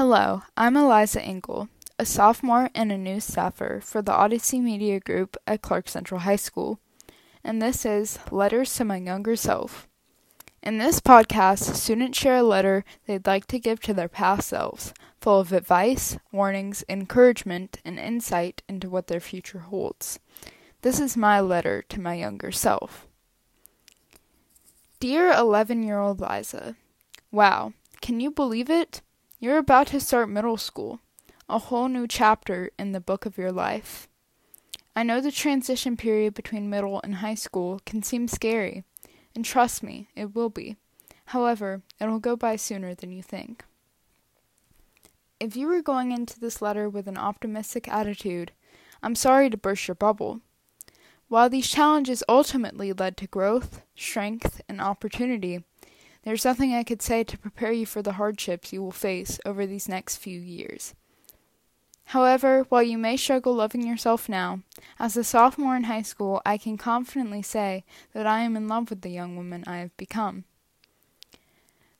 Hello, I'm Eliza Engel, a sophomore and a new staffer for the Odyssey Media Group at Clark Central High School, and this is Letters to My Younger Self. In this podcast, students share a letter they'd like to give to their past selves, full of advice, warnings, encouragement, and insight into what their future holds. This is my letter to my younger self. Dear 11 year old Liza, Wow, can you believe it? You're about to start middle school, a whole new chapter in the book of your life. I know the transition period between middle and high school can seem scary, and trust me, it will be. However, it'll go by sooner than you think. If you were going into this letter with an optimistic attitude, I'm sorry to burst your bubble. While these challenges ultimately led to growth, strength, and opportunity, there's nothing I could say to prepare you for the hardships you will face over these next few years. However, while you may struggle loving yourself now, as a sophomore in high school, I can confidently say that I am in love with the young woman I have become.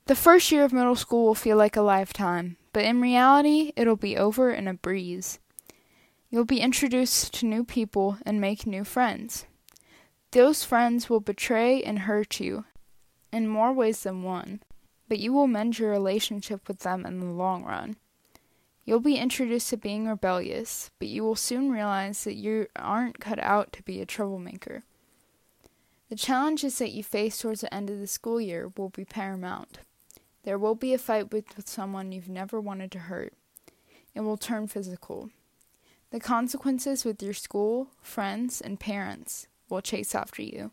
The first year of middle school will feel like a lifetime, but in reality, it'll be over in a breeze. You'll be introduced to new people and make new friends. Those friends will betray and hurt you, in more ways than one, but you will mend your relationship with them in the long run. You'll be introduced to being rebellious, but you will soon realize that you aren't cut out to be a troublemaker. The challenges that you face towards the end of the school year will be paramount. There will be a fight with, with someone you've never wanted to hurt. It will turn physical. The consequences with your school, friends, and parents will chase after you.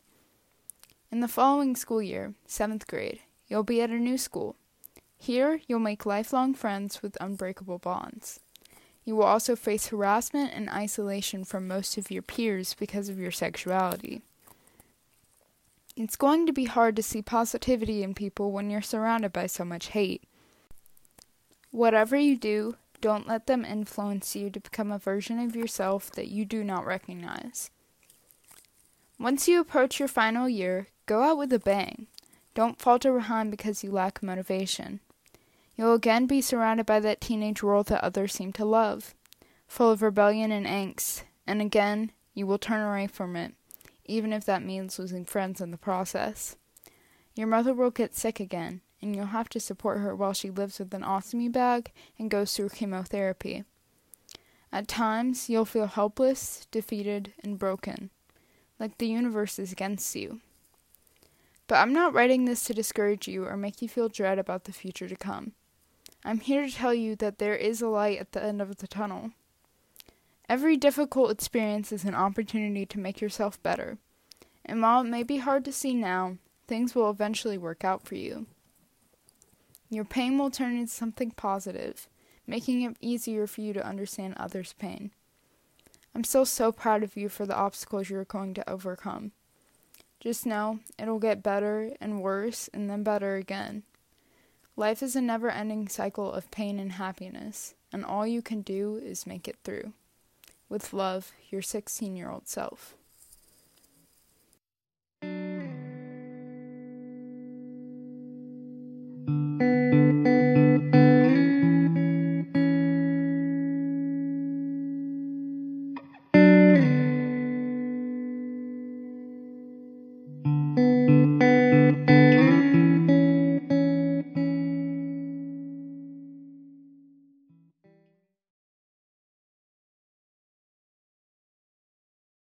In the following school year, seventh grade, you'll be at a new school. Here, you'll make lifelong friends with unbreakable bonds. You will also face harassment and isolation from most of your peers because of your sexuality. It's going to be hard to see positivity in people when you're surrounded by so much hate. Whatever you do, don't let them influence you to become a version of yourself that you do not recognize. Once you approach your final year, Go out with a bang. Don't falter behind because you lack motivation. You'll again be surrounded by that teenage world that others seem to love, full of rebellion and angst, and again you will turn away from it, even if that means losing friends in the process. Your mother will get sick again, and you'll have to support her while she lives with an ostomy bag and goes through chemotherapy. At times, you'll feel helpless, defeated, and broken, like the universe is against you. But I'm not writing this to discourage you or make you feel dread about the future to come. I'm here to tell you that there is a light at the end of the tunnel. Every difficult experience is an opportunity to make yourself better. And while it may be hard to see now, things will eventually work out for you. Your pain will turn into something positive, making it easier for you to understand others' pain. I'm still so proud of you for the obstacles you're going to overcome. Just know it'll get better and worse and then better again. Life is a never ending cycle of pain and happiness, and all you can do is make it through. With love, your 16 year old self.